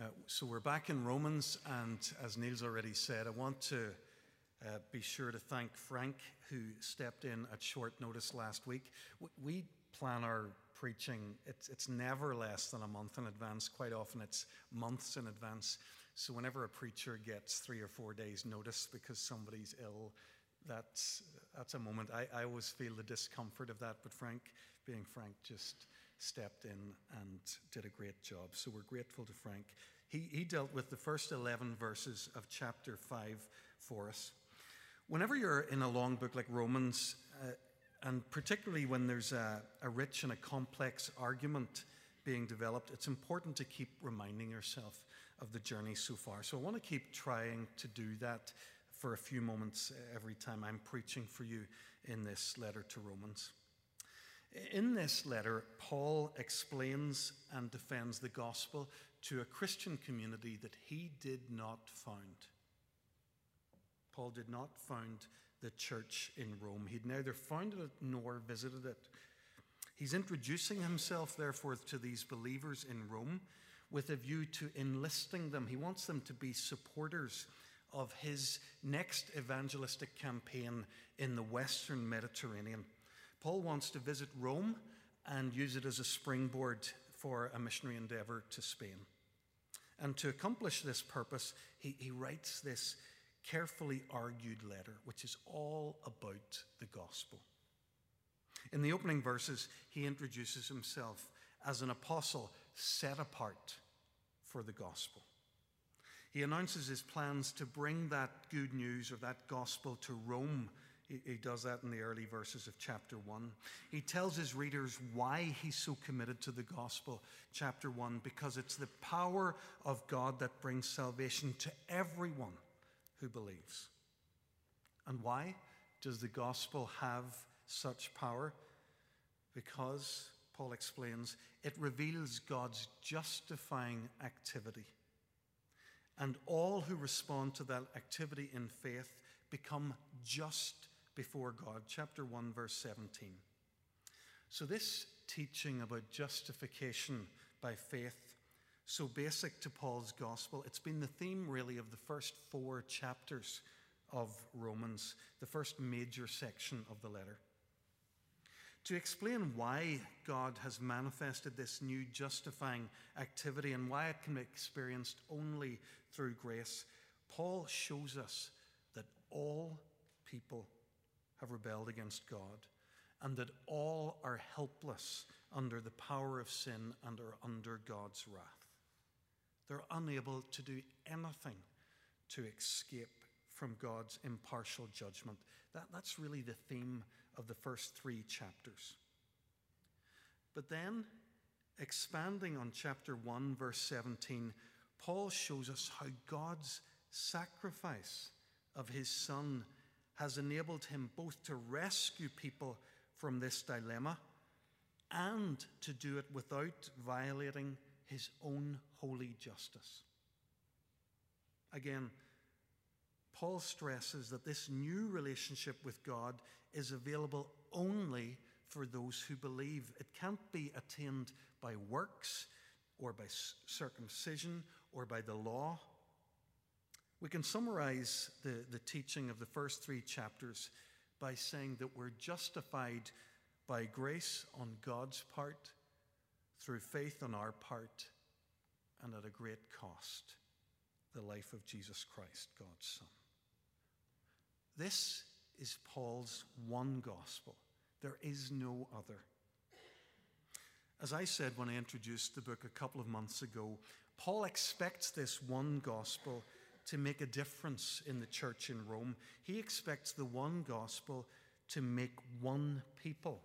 Uh, so we're back in Romans, and as Neil's already said, I want to uh, be sure to thank Frank, who stepped in at short notice last week. We plan our preaching, it's, it's never less than a month in advance. Quite often, it's months in advance. So, whenever a preacher gets three or four days' notice because somebody's ill, that's, that's a moment. I, I always feel the discomfort of that, but Frank, being Frank, just stepped in and did a great job. So we're grateful to Frank. He, he dealt with the first 11 verses of chapter 5 for us. Whenever you're in a long book like Romans, uh, and particularly when there's a, a rich and a complex argument being developed, it's important to keep reminding yourself of the journey so far. So I want to keep trying to do that for a few moments every time I'm preaching for you in this letter to Romans. In this letter, Paul explains and defends the gospel to a Christian community that he did not found. Paul did not found the church in Rome. He'd neither founded it nor visited it. He's introducing himself, therefore, to these believers in Rome with a view to enlisting them. He wants them to be supporters of his next evangelistic campaign in the Western Mediterranean. Paul wants to visit Rome and use it as a springboard for a missionary endeavor to Spain. And to accomplish this purpose, he, he writes this carefully argued letter, which is all about the gospel. In the opening verses, he introduces himself as an apostle set apart for the gospel. He announces his plans to bring that good news or that gospel to Rome he, does that in the early verses of chapter 1. He tells his readers why he's so committed to the gospel, chapter 1, because it's the power of God that brings salvation to everyone who believes. And why does the gospel have such power? Because, Paul explains, it reveals God's justifying activity. And all who respond to that activity in faith become just before God. Chapter 1, verse 17. So, this teaching about justification by faith, so basic to Paul's gospel, it's been the theme really of the first four chapters of Romans, the first major section of the letter. To explain why God has manifested this new justifying activity and why it can be experienced only through grace, Paul shows us that all people have rebelled against God, and that all are helpless under the power of sin and are under God's wrath. They're unable to do anything to escape from God's impartial judgment. That, that's really the theme of the first three chapters. But then, expanding on chapter 1, verse 17, Paul shows us how God's sacrifice of his Son has enabled him both to rescue people from this dilemma and to do it without violating his own holy justice. Again, Paul stresses that this new relationship with God is available only for those who believe. It can't be attained by works or by circumcision or by the law. We can summarize the, the teaching of the first three chapters by saying that we're justified by grace on God's part, through faith on our part, and at a great cost the life of Jesus Christ, God's Son. This is Paul's one gospel. There is no other. As I said when I introduced the book a couple of months ago, Paul expects this one gospel to make a difference in the church in Rome. He expects the one gospel to make one people.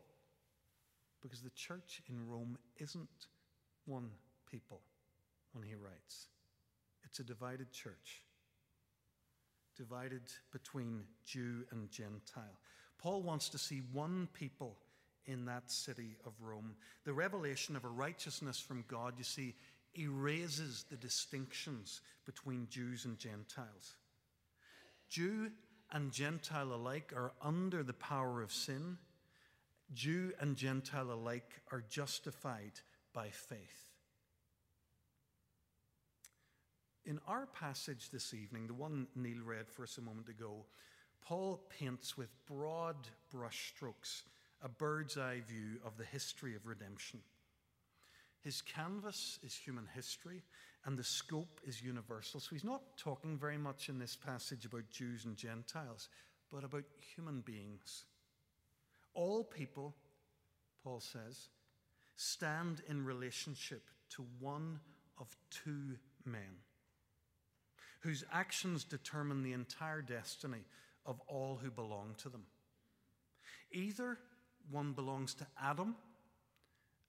Because the church in Rome isn't one people when he writes, it's a divided church, divided between Jew and Gentile. Paul wants to see one people in that city of Rome. The revelation of a righteousness from God, you see, erases the distinctions between Jews and Gentiles. Jew and Gentile alike are under the power of sin. Jew and Gentile alike are justified by faith. In our passage this evening, the one Neil read for us a moment ago, Paul paints with broad brushstrokes a bird's eye view of the history of redemption. His canvas is human history, and the scope is universal. So he's not talking very much in this passage about Jews and Gentiles, but about human beings. All people, Paul says, stand in relationship to one of two men whose actions determine the entire destiny of all who belong to them. Either one belongs to Adam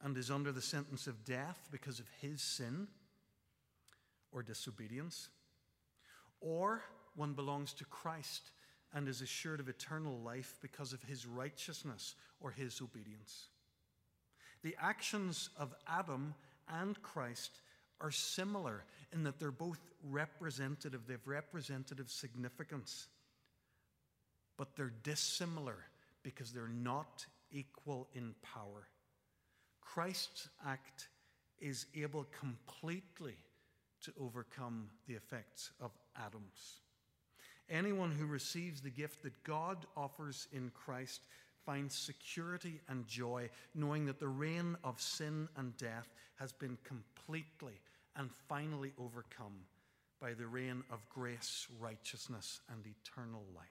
and is under the sentence of death because of his sin or disobedience, or one belongs to Christ and is assured of eternal life because of his righteousness or his obedience. The actions of Adam and Christ are similar in that they're both representative, they have representative significance, but they're dissimilar because they're not equal in power. Christ's act is able completely to overcome the effects of Adam's. Anyone who receives the gift that God offers in Christ finds security and joy, knowing that the reign of sin and death has been completely and finally overcome by the reign of grace, righteousness, and eternal life.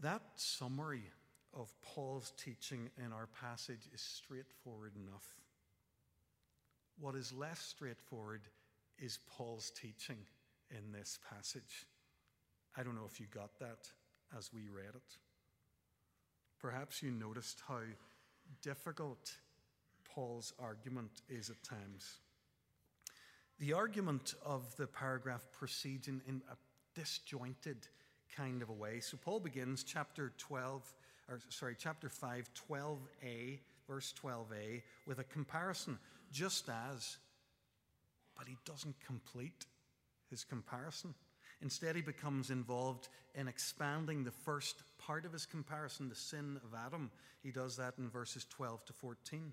That summary of Paul's teaching in our passage is straightforward enough. What is less straightforward is Paul's teaching in this passage. I don't know if you got that as we read it. Perhaps you noticed how difficult Paul's argument is at times. The argument of the paragraph proceeds in, a disjointed kind of a way. So Paul begins chapter 12, or sorry, chapter 5, 12a, verse 12a, with a comparison, just as, but he doesn't complete his comparison. Instead, he becomes involved in expanding the first part of his comparison, the sin of Adam. He does that in verses 12 to 14.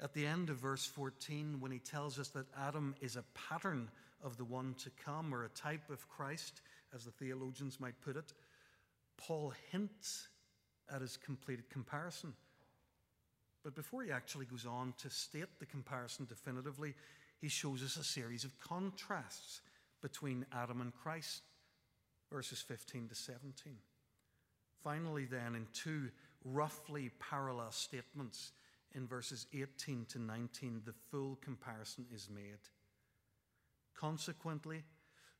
At the end of verse 14, when he tells us that Adam is a pattern of the one to come, or a type of Christ, as the theologians might put it, Paul hints at his completed comparison. But before he actually goes on to state the comparison definitively, he shows us a series of contrasts between Adam and Christ, verses 15 to 17. Finally, then, in two roughly parallel statements in verses 18 to 19, the full comparison is made. Consequently,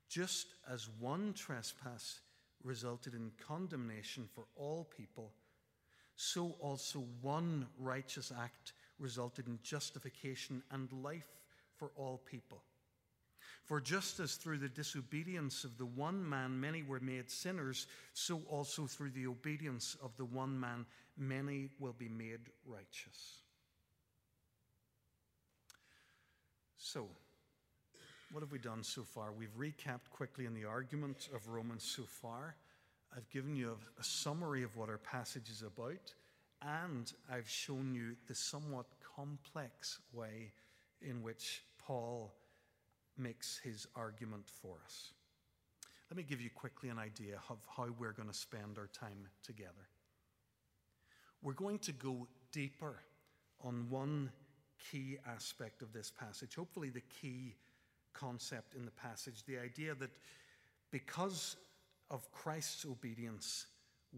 just as one trespass resulted in condemnation for all people, so also one righteous act resulted in justification and life for all people. For just as through the disobedience of the one man many were made sinners, so also through the obedience of the one man many will be made righteous. So, what have we done so far? We've recapped quickly in the argument of Romans so far. I've given you a, a summary of what our passage is about, and I've shown you the somewhat complex way in which Paul makes his argument for us. Let me give you quickly an idea of how we're going to spend our time together. We're going to go deeper on one key aspect of this passage, hopefully, the key concept in the passage the idea that because of Christ's obedience,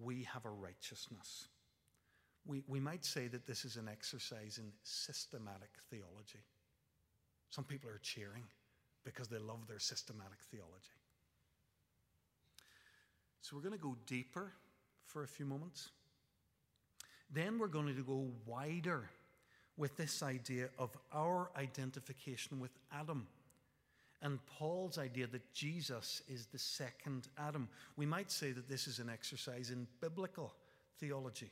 we have a righteousness. We, we might say that this is an exercise in systematic theology. Some people are cheering because they love their systematic theology. So we're going to go deeper for a few moments. Then we're going to go wider with this idea of our identification with Adam and Paul's idea that Jesus is the second Adam. We might say that this is an exercise in biblical theology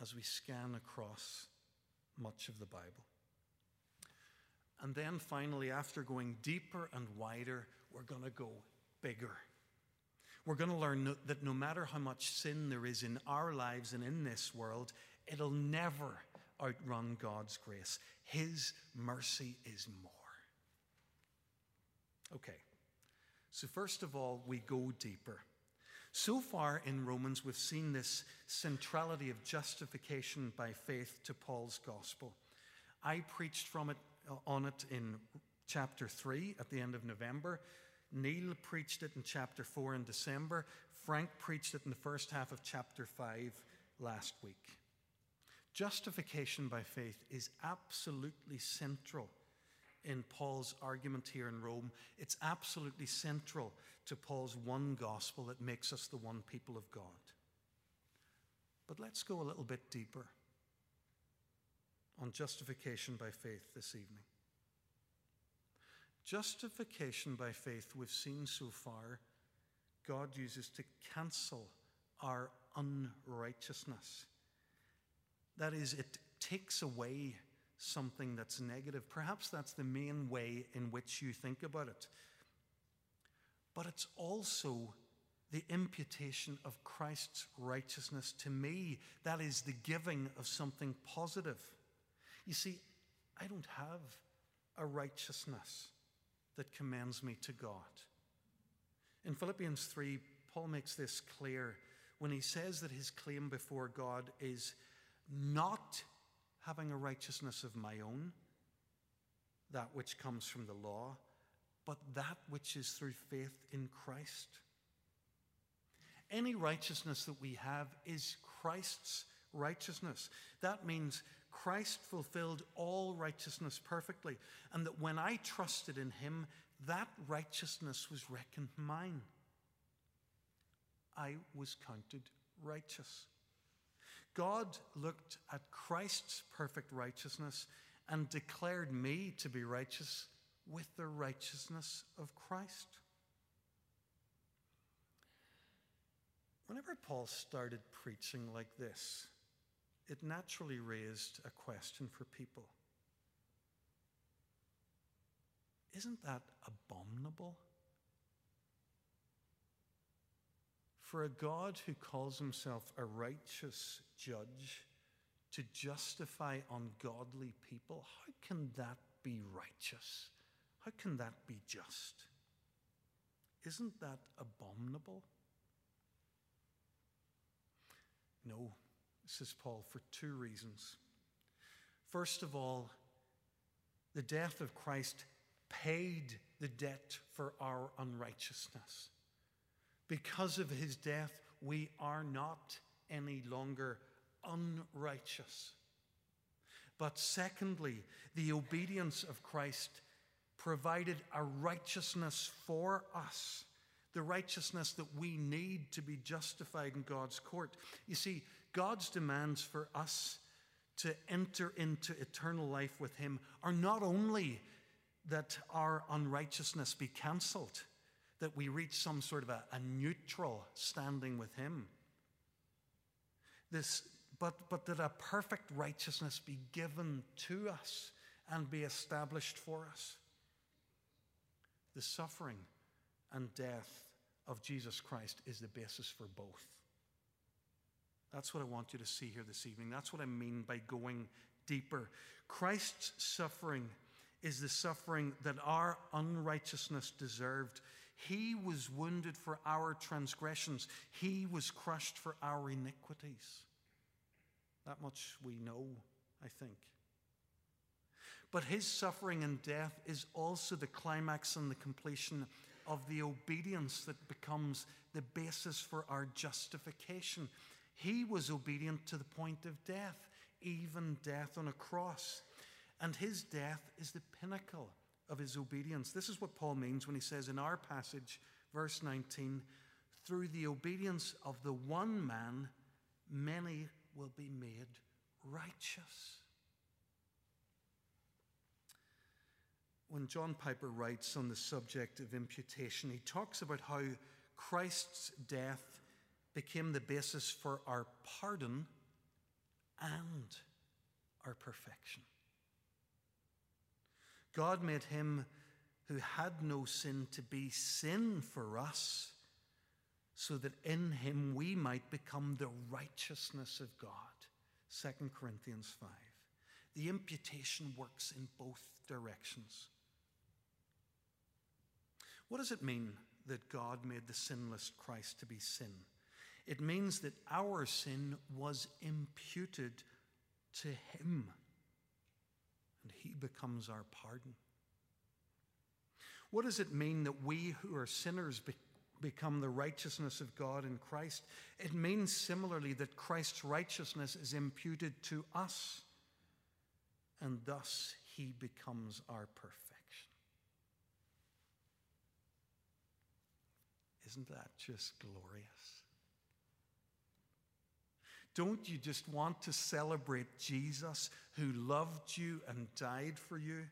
as we scan across much of the Bible. And then finally, after going deeper and wider, we're going to go bigger. We're going to learn that no matter how much sin there is in our lives and in this world, it'll never outrun God's grace. His mercy is more. Okay, so first of all, we go deeper. So far in Romans, we've seen this centrality of justification by faith to Paul's gospel. I preached from it uh, on it in chapter 3 at the end of November. Neil preached it in chapter 4 in December. Frank preached it in the first half of chapter 5 last week. Justification by faith is absolutely central in Paul's argument here in Rome. It's absolutely central to Paul's one gospel that makes us the one people of God. But let's go a little bit deeper on justification by faith this evening. Justification by faith, we've seen so far, God uses to cancel our unrighteousness. That is, it takes away something that's negative. Perhaps that's the main way in which you think about it. But it's also the imputation of Christ's righteousness to me. That is the giving of something positive. You see, I don't have a righteousness that commends me to God. In Philippians 3, Paul makes this clear when he says that his claim before God is not having a righteousness of my own, that which comes from the law, but that which is through faith in Christ. Any righteousness that we have is Christ's righteousness. That means Christ fulfilled all righteousness perfectly, and that when I trusted in him, that righteousness was reckoned mine. I was counted righteous. God looked at Christ's perfect righteousness and declared me to be righteous with the righteousness of Christ. Whenever Paul started preaching like this, it naturally raised a question for people. Isn't that abominable? For a God who calls himself a righteous judge to justify ungodly people, how can that be righteous? How can that be just? Isn't that abominable? No, says Paul, for two reasons. First of all, the death of Christ paid the debt for our unrighteousness. Because of his death, we are not any longer unrighteous. But secondly, the obedience of Christ provided a righteousness for us, the righteousness that we need to be justified in God's court. You see, God's demands for us to enter into eternal life with Him are not only that our unrighteousness be cancelled that we reach some sort of a, a neutral standing with Him. This, but, but that a perfect righteousness be given to us and be established for us. The suffering and death of Jesus Christ is the basis for both. That's what I want you to see here this evening. That's what I mean by going deeper. Christ's suffering is the suffering that our unrighteousness deserved. He was wounded for our transgressions, He was crushed for our iniquities. That much we know, I think. But His suffering and death is also the climax and the completion of the obedience that becomes the basis for our justification. He was obedient to the point of death, even death on a cross. And his death is the pinnacle of his obedience. This is what Paul means when he says in our passage, verse 19, through the obedience of the one man, many will be made righteous. When John Piper writes on the subject of imputation, he talks about how Christ's death became the basis for our pardon and our perfection. God made him who had no sin to be sin for us, so that in him we might become the righteousness of God. 2 Corinthians 5. The imputation works in both directions. What does it mean that God made the sinless Christ to be sin? It means that our sin was imputed to him, and he becomes our pardon. What does it mean that we who are sinners be- become the righteousness of God in Christ? It means similarly that Christ's righteousness is imputed to us, and thus he becomes our perfection. Isn't that just glorious? Don't you just want to celebrate Jesus who loved you and died for you?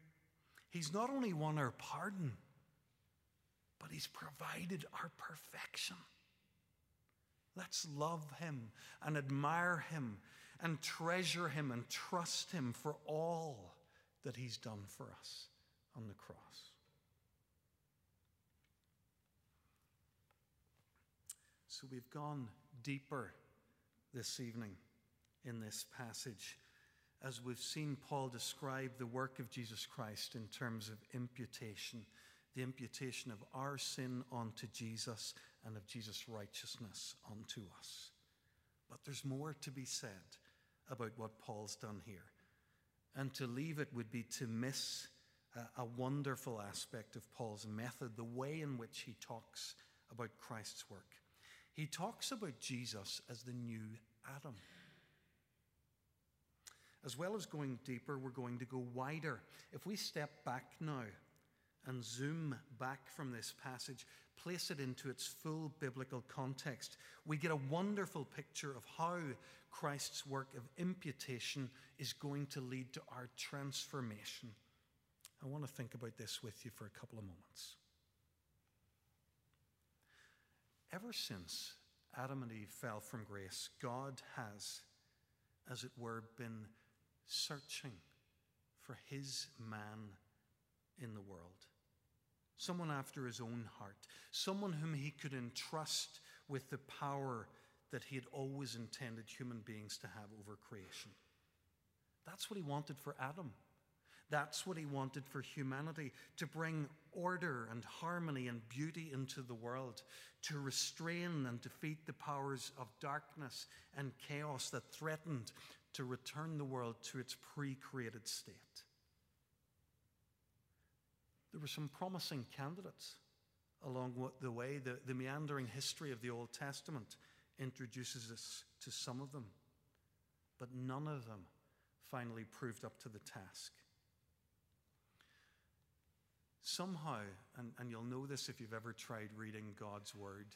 He's not only won our pardon, but He's provided our perfection. Let's love Him and admire Him and treasure Him and trust Him for all that He's done for us on the cross. So we've gone deeper this evening in this passage as we've seen Paul describe the work of Jesus Christ in terms of imputation, the imputation of our sin onto Jesus and of Jesus' righteousness onto us. But there's more to be said about what Paul's done here. And to leave it would be to miss a, a wonderful aspect of Paul's method, the way in which he talks about Christ's work. He talks about Jesus as the new Adam. As well as going deeper, we're going to go wider. If we step back now and zoom back from this passage, place it into its full biblical context, we get a wonderful picture of how Christ's work of imputation is going to lead to our transformation. I want to think about this with you for a couple of moments. Ever since Adam and Eve fell from grace, God has, as it were, been searching for his man in the world. Someone after his own heart, someone whom he could entrust with the power that he had always intended human beings to have over creation. That's what he wanted for Adam. That's what he wanted for humanity to bring order and harmony and beauty into the world, to restrain and defeat the powers of darkness and chaos that threatened to return the world to its pre created state. There were some promising candidates along the way. The, the meandering history of the Old Testament introduces us to some of them, but none of them finally proved up to the task somehow, and, and you'll know this if you've ever tried reading God's Word,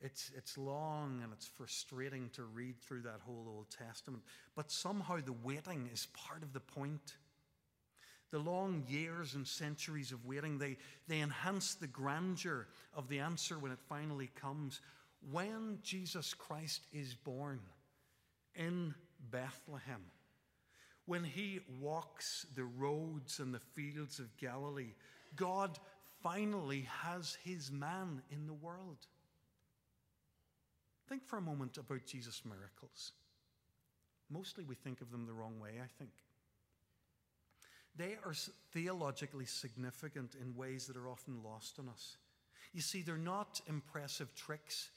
it's, it's long and it's frustrating to read through that whole Old Testament, but somehow the waiting is part of the point. The long years and centuries of waiting, they, they enhance the grandeur of the answer when it finally comes. When Jesus Christ is born in Bethlehem, when he walks the roads and the fields of Galilee, God finally has his man in the world. Think for a moment about Jesus' miracles. Mostly we think of them the wrong way, I think. They are theologically significant in ways that are often lost on us. You see, they're not impressive tricks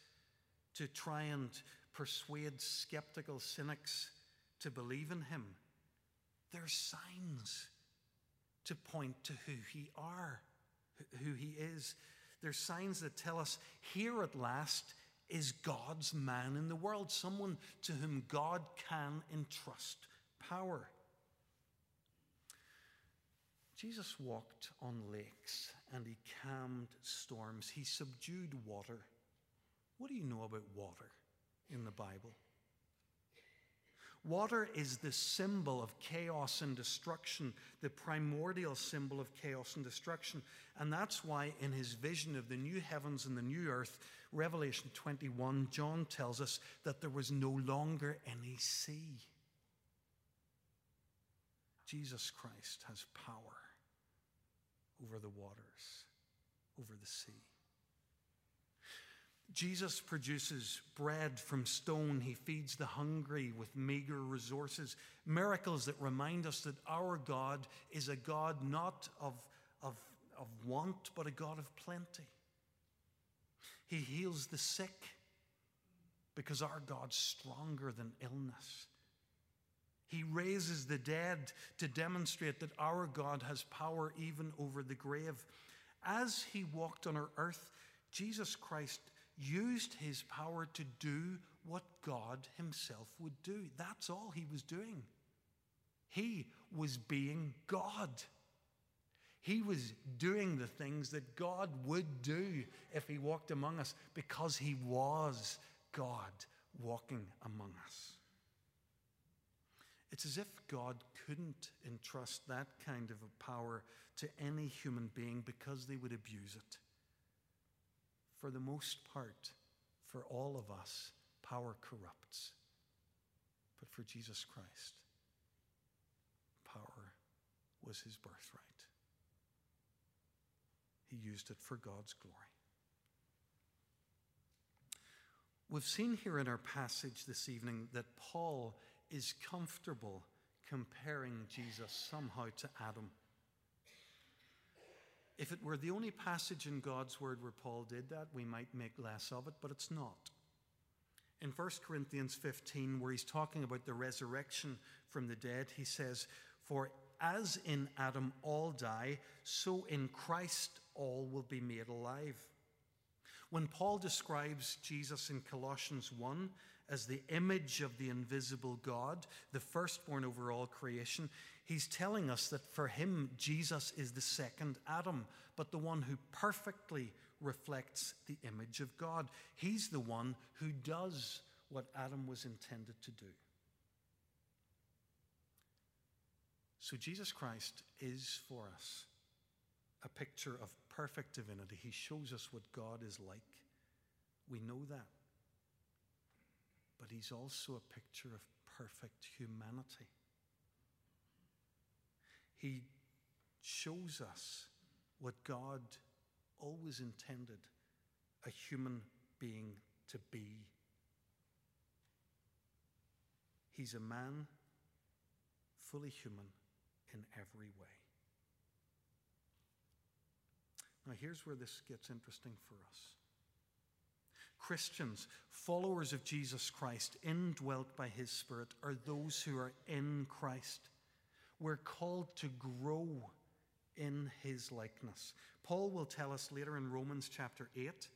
to try and persuade skeptical cynics to believe in him. They're signs to point to who he are, who he is. There's signs that tell us here at last is God's man in the world, someone to whom God can entrust power. Jesus walked on lakes and he calmed storms. He subdued water. What do you know about water in the Bible? Water is the symbol of chaos and destruction, the primordial symbol of chaos and destruction. And that's why, in his vision of the new heavens and the new earth, Revelation 21, John tells us that there was no longer any sea. Jesus Christ has power over the waters, over the sea. Jesus produces bread from stone. He feeds the hungry with meager resources. Miracles that remind us that our God is a God not of, of, of want, but a God of plenty. He heals the sick because our God's stronger than illness. He raises the dead to demonstrate that our God has power even over the grave. As he walked on our earth, Jesus Christ used his power to do what God himself would do. That's all he was doing. He was being God. He was doing the things that God would do if he walked among us because he was God walking among us. It's as if God couldn't entrust that kind of a power to any human being because they would abuse it. For the most part, for all of us, power corrupts. But for Jesus Christ, power was his birthright. He used it for God's glory. We've seen here in our passage this evening that Paul is comfortable comparing Jesus somehow to Adam. If it were the only passage in God's Word where Paul did that, we might make less of it, but it's not. In 1 Corinthians 15, where he's talking about the resurrection from the dead, he says, For as in Adam all die, so in Christ all will be made alive. When Paul describes Jesus in Colossians 1 as the image of the invisible God, the firstborn over all creation, he's telling us that for him, Jesus is the second Adam, but the one who perfectly reflects the image of God. He's the one who does what Adam was intended to do. So Jesus Christ is for us a picture of perfect divinity. He shows us what God is like. We know that but he's also a picture of perfect humanity. He shows us what God always intended a human being to be. He's a man, fully human in every way. Now, here's where this gets interesting for us. Christians, followers of Jesus Christ, indwelt by his Spirit, are those who are in Christ. We're called to grow in his likeness. Paul will tell us later in Romans chapter 8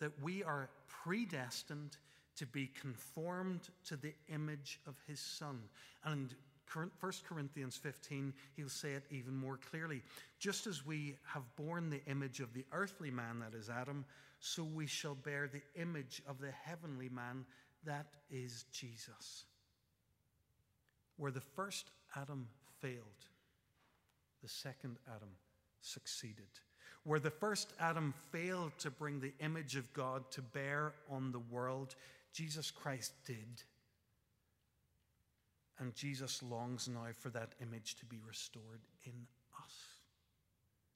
that we are predestined to be conformed to the image of his Son. And 1 Corinthians 15, he'll say it even more clearly. Just as we have borne the image of the earthly man, that is Adam, so we shall bear the image of the heavenly man, that is Jesus. Where the first Adam failed, the second Adam succeeded. Where the first Adam failed to bring the image of God to bear on the world, Jesus Christ did. And Jesus longs now for that image to be restored in us,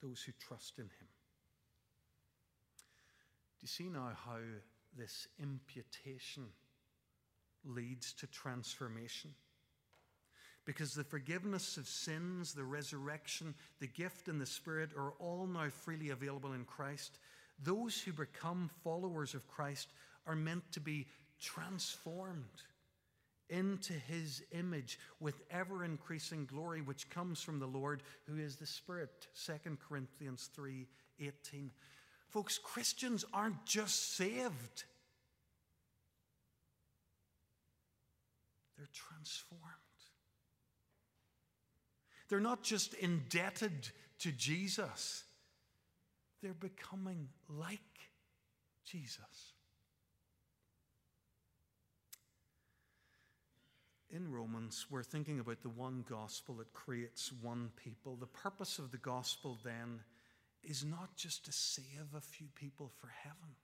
those who trust in him. Do you see now how this imputation leads to transformation? Because the forgiveness of sins, the resurrection, the gift and the Spirit are all now freely available in Christ. Those who become followers of Christ are meant to be transformed into his image with ever increasing glory which comes from the Lord who is the Spirit 2 Corinthians 3:18 Folks, Christians aren't just saved, they're transformed. They're not just indebted to Jesus, they're becoming like Jesus. In Romans, we're thinking about the one gospel that creates one people. The purpose of the gospel then is not just to save a few people for heaven,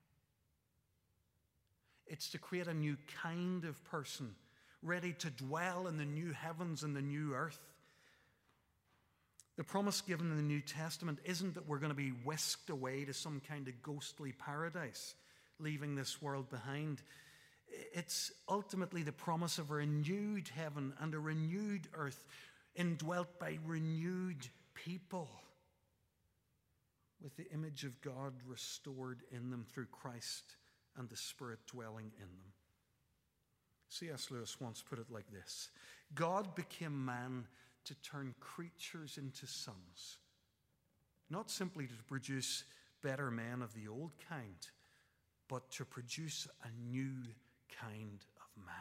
it's to create a new kind of person ready to dwell in the new heavens and the new earth. The promise given in the New Testament isn't that we're going to be whisked away to some kind of ghostly paradise. leaving this world behind. It's ultimately the promise of a renewed heaven and a renewed earth, indwelt by renewed people, with the image of God restored in them through Christ and the Spirit dwelling in them. C.S. Lewis once put it like this God became man to turn creatures into sons, not simply to produce better men of the old kind, but to produce a new kind of man.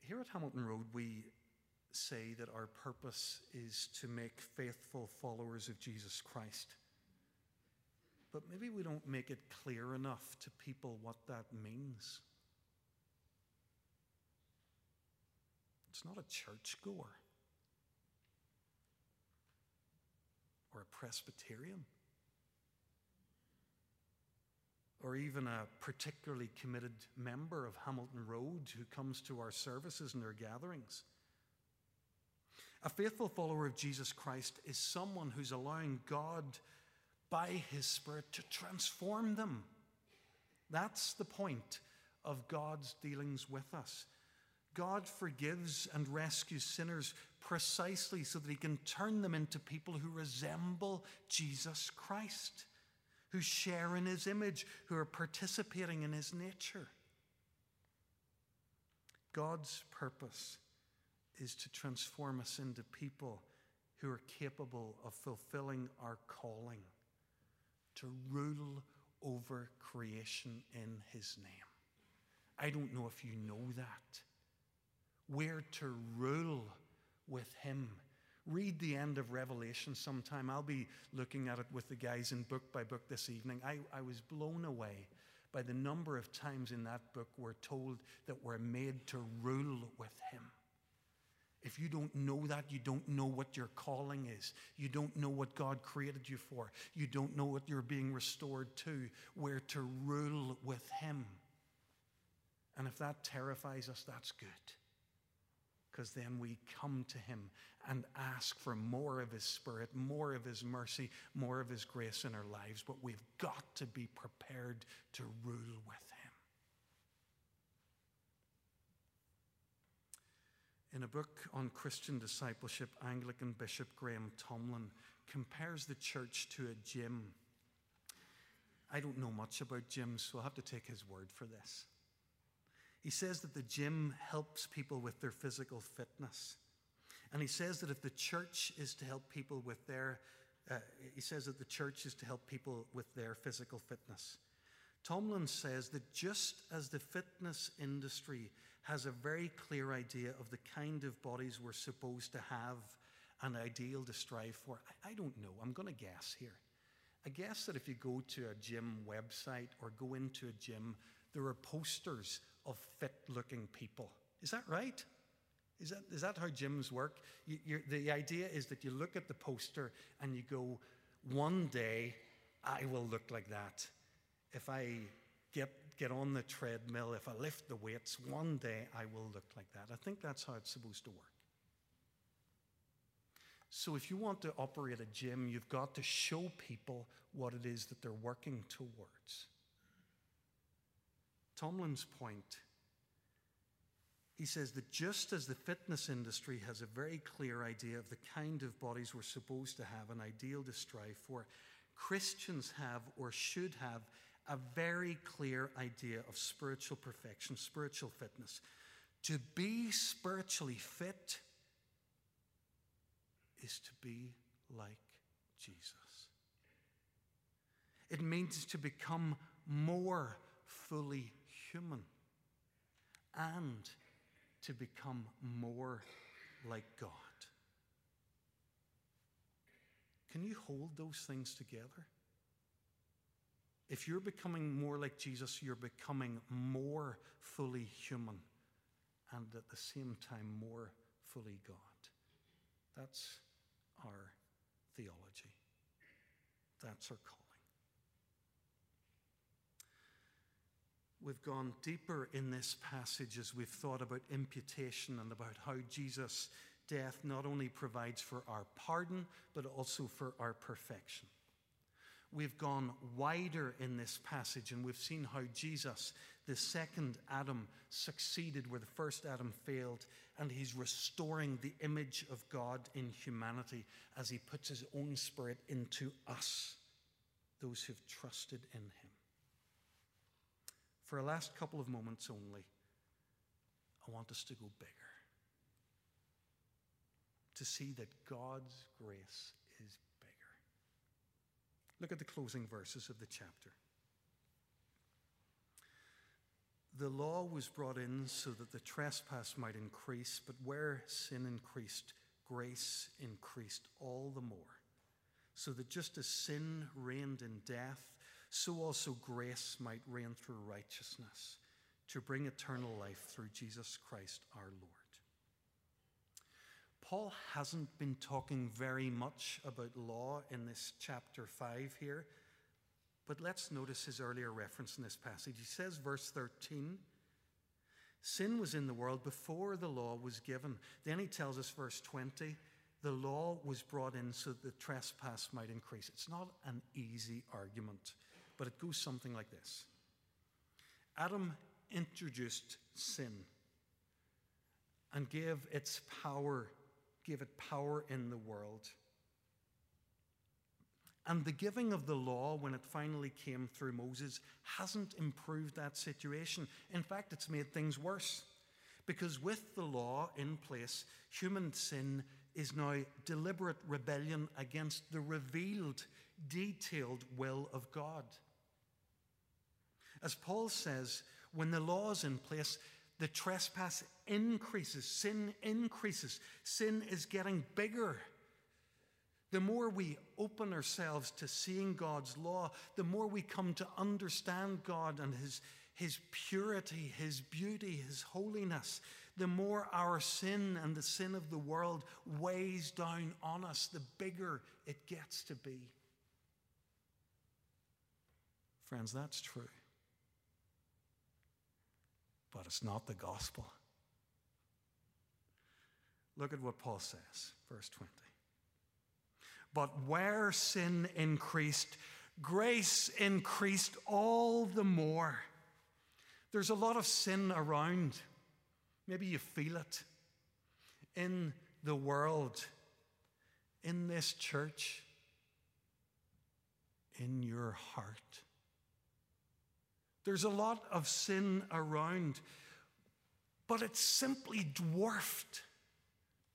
Here at Hamilton Road, we say that our purpose is to make faithful followers of Jesus Christ. But maybe we don't make it clear enough to people what that means. It's not a churchgoer or a Presbyterian or even a particularly committed member of Hamilton Road who comes to our services and our gatherings. A faithful follower of Jesus Christ is someone who's allowing God by His Spirit to transform them. That's the point of God's dealings with us. God forgives and rescues sinners precisely so that He can turn them into people who resemble Jesus Christ who share in his image, who are participating in his nature. God's purpose is to transform us into people who are capable of fulfilling our calling to rule over creation in his name. I don't know if you know that. We're to rule with him Read the end of Revelation sometime. I'll be looking at it with the guys in book by book this evening. I, I was blown away by the number of times in that book we're told that we're made to rule with Him. If you don't know that, you don't know what your calling is. You don't know what God created you for. You don't know what you're being restored to. We're to rule with Him. And if that terrifies us, that's good because then we come to Him and ask for more of His Spirit, more of His mercy, more of His grace in our lives. But we've got to be prepared to rule with Him. In a book on Christian discipleship, Anglican Bishop Graham Tomlin compares the church to a gym. I don't know much about gyms, so I'll have to take his word for this. He says that the gym helps people with their physical fitness. And he says that if the church is to help people with their, uh, he says that the church is to help people with their physical fitness. Tomlin says that just as the fitness industry has a very clear idea of the kind of bodies we're supposed to have, an ideal to strive for, I, I don't know. I'm going to guess here. I guess that if you go to a gym website or go into a gym, there are posters of fit looking people. Is that right? Is that, is that how gyms work? You, the idea is that you look at the poster and you go, one day I will look like that. If I get, get on the treadmill, if I lift the weights, one day I will look like that. I think that's how it's supposed to work. So if you want to operate a gym, you've got to show people what it is that they're working towards. Tomlin's point he says that just as the fitness industry has a very clear idea of the kind of bodies we're supposed to have, an ideal to strive for, Christians have or should have a very clear idea of spiritual perfection, spiritual fitness. To be spiritually fit is to be like Jesus. It means to become more fully human and to become more like God. Can you hold those things together? If you're becoming more like Jesus, you're becoming more fully human and at the same time more fully God. That's our theology. That's our call. We've gone deeper in this passage as we've thought about imputation and about how Jesus' death not only provides for our pardon, but also for our perfection. We've gone wider in this passage, and we've seen how Jesus, the second Adam, succeeded where the first Adam failed, and he's restoring the image of God in humanity as he puts his own spirit into us, those who've trusted in him. For a last couple of moments only, I want us to go bigger. To see that God's grace is bigger. Look at the closing verses of the chapter. The law was brought in so that the trespass might increase, but where sin increased, grace increased all the more. So that just as sin reigned in death, so also grace might reign through righteousness to bring eternal life through Jesus Christ our Lord. Paul hasn't been talking very much about law in this chapter 5 here, but let's notice his earlier reference in this passage. He says, verse 13, sin was in the world before the law was given. Then he tells us, verse 20, the law was brought in so that the trespass might increase. It's not an easy argument, but it goes something like this Adam introduced sin and gave its power, gave it power in the world. And the giving of the law, when it finally came through Moses, hasn't improved that situation. In fact, it's made things worse. Because with the law in place, human sin is now deliberate rebellion against the revealed, detailed will of God. As Paul says, when the law is in place, the trespass increases, sin increases, sin is getting bigger. The more we open ourselves to seeing God's law, the more we come to understand God and His, His purity, His beauty, His holiness, the more our sin and the sin of the world weighs down on us, the bigger it gets to be. Friends, that's true but it's not the gospel. Look at what Paul says, verse 20. But where sin increased, grace increased all the more. There's a lot of sin around. Maybe you feel it in the world, in this church, in your heart. There's a lot of sin around, but it's simply dwarfed,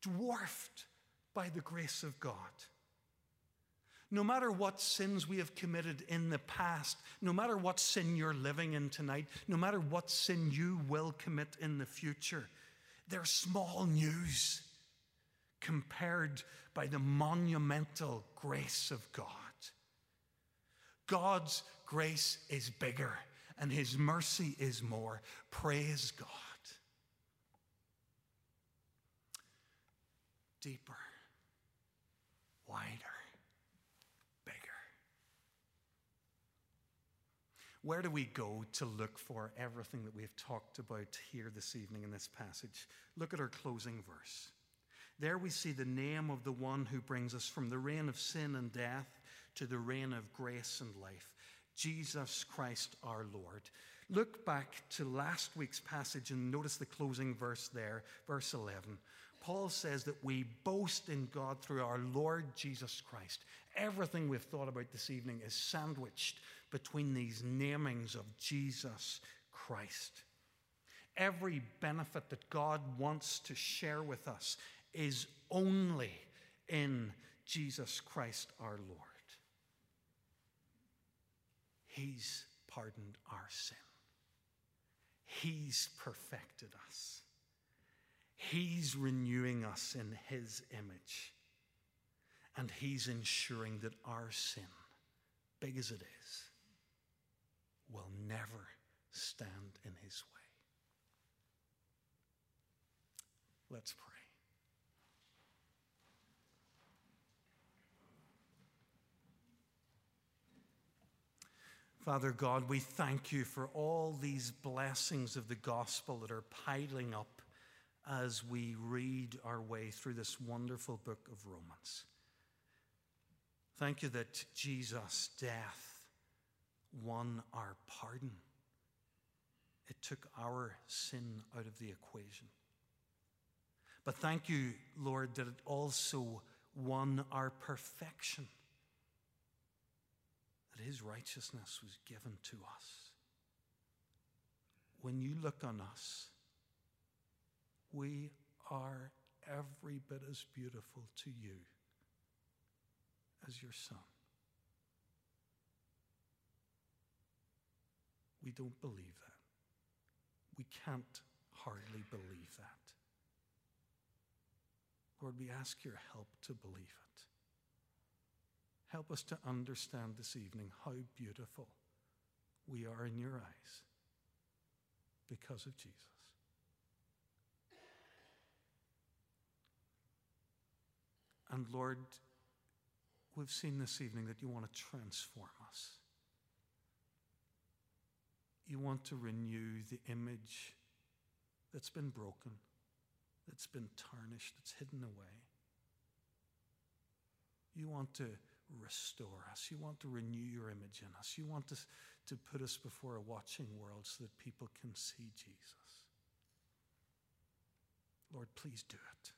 dwarfed by the grace of God. No matter what sins we have committed in the past, no matter what sin you're living in tonight, no matter what sin you will commit in the future, they're small news compared by the monumental grace of God. God's grace is bigger and his mercy is more. Praise God. Deeper, wider, bigger. Where do we go to look for everything that we've talked about here this evening in this passage? Look at our closing verse. There we see the name of the one who brings us from the reign of sin and death to the reign of grace and life. Jesus Christ our Lord. Look back to last week's passage and notice the closing verse there, verse 11. Paul says that we boast in God through our Lord Jesus Christ. Everything we've thought about this evening is sandwiched between these namings of Jesus Christ. Every benefit that God wants to share with us is only in Jesus Christ our Lord. He's pardoned our sin. He's perfected us. He's renewing us in His image. And He's ensuring that our sin, big as it is, will never stand in His way. Let's pray. Father God, we thank you for all these blessings of the gospel that are piling up as we read our way through this wonderful book of Romans. Thank you that Jesus' death won our pardon. It took our sin out of the equation. But thank you, Lord, that it also won our perfection. That his righteousness was given to us. When you look on us, we are every bit as beautiful to you as your son. We don't believe that. We can't hardly believe that. Lord, we ask your help to believe it. Help us to understand this evening how beautiful we are in your eyes because of Jesus. And Lord, we've seen this evening that you want to transform us. You want to renew the image that's been broken, that's been tarnished, that's hidden away. You want to restore us. You want to renew your image in us. You want to, to put us before a watching world so that people can see Jesus. Lord, please do it.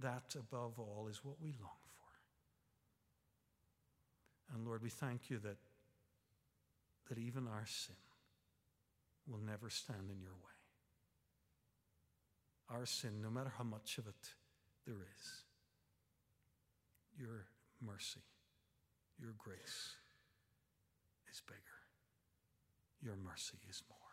That, above all, is what we long for. And Lord, we thank you that, that even our sin will never stand in your way. Our sin, no matter how much of it there is, your mercy, your grace is bigger. Your mercy is more.